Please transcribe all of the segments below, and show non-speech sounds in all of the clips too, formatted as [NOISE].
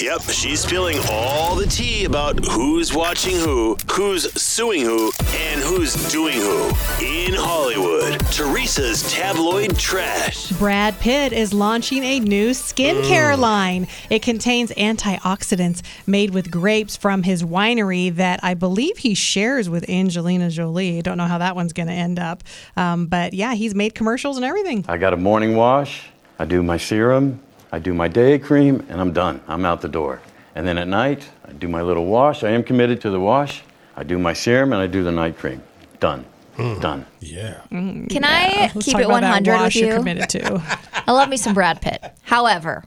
Yep, she's spilling all the tea about who's watching who, who's suing who, and who's doing who. In Hollywood, Teresa's tabloid trash. Brad Pitt is launching a new skincare line. It contains antioxidants made with grapes from his winery that I believe he shares with Angelina Jolie. Don't know how that one's going to end up. Um, but yeah, he's made commercials and everything. I got a morning wash, I do my serum, I do my day cream, and I'm done. I'm out the door. And then at night, I do my little wash. I am committed to the wash. I do my serum and I do the night cream. Done. Hmm. Done. Yeah. Mm-hmm. Can I Let's keep talk it about that 100 with wash you're you? committed to. [LAUGHS] I love me some Brad Pitt. However,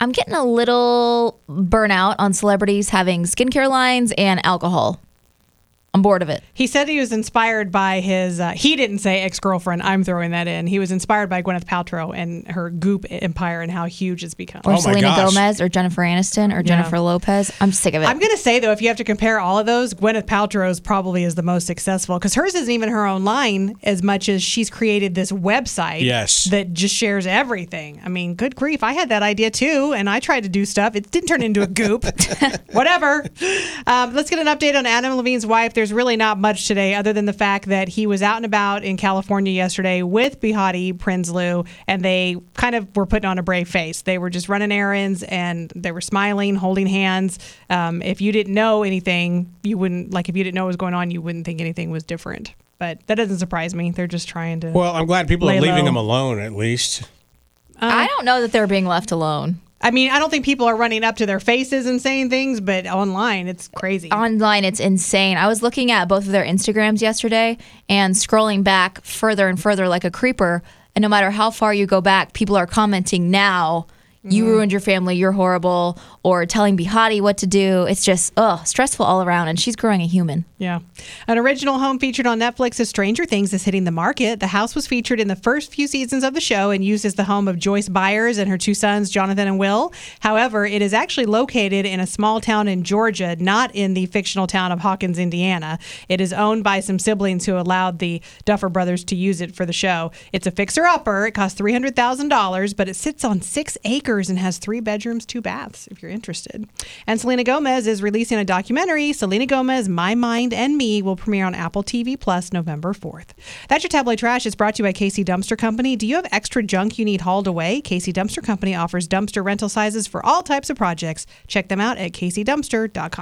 I'm getting a little burnout on celebrities having skincare lines and alcohol. I'm bored of it. He said he was inspired by his. Uh, he didn't say ex girlfriend. I'm throwing that in. He was inspired by Gwyneth Paltrow and her Goop empire and how huge it's become. Or Oh Selena gosh. Gomez or Jennifer Aniston or Jennifer Lopez. I'm sick of it. I'm gonna say though, if you have to compare all of those, Gwyneth Paltrow's probably is the most successful because hers isn't even her own line as much as she's created this website. Yes. that just shares everything. I mean, good grief, I had that idea too, and I tried to do stuff. It didn't turn into a goop. [LAUGHS] Whatever. Um, let's get an update on Adam Levine's wife. There's really not much today, other than the fact that he was out and about in California yesterday with Behati Prinsloo, and they kind of were putting on a brave face. They were just running errands and they were smiling, holding hands. Um, if you didn't know anything, you wouldn't like. If you didn't know what was going on, you wouldn't think anything was different. But that doesn't surprise me. They're just trying to. Well, I'm glad people are leaving low. him alone at least. I don't know that they're being left alone. I mean, I don't think people are running up to their faces and saying things, but online, it's crazy. Online, it's insane. I was looking at both of their Instagrams yesterday and scrolling back further and further like a creeper. And no matter how far you go back, people are commenting now. You mm-hmm. ruined your family. You're horrible, or telling Behati what to do. It's just ugh, stressful all around. And she's growing a human. Yeah. An original home featured on Netflix as Stranger Things is hitting the market. The house was featured in the first few seasons of the show and used as the home of Joyce Byers and her two sons, Jonathan and Will. However, it is actually located in a small town in Georgia, not in the fictional town of Hawkins, Indiana. It is owned by some siblings who allowed the Duffer brothers to use it for the show. It's a fixer upper. It costs $300,000, but it sits on six acres and has three bedrooms, two baths, if you're interested. And Selena Gomez is releasing a documentary, Selena Gomez, My Mind and Me, will premiere on Apple TV Plus November 4th. That's your tabloid trash. It's brought to you by Casey Dumpster Company. Do you have extra junk you need hauled away? Casey Dumpster Company offers dumpster rental sizes for all types of projects. Check them out at caseydumpster.com.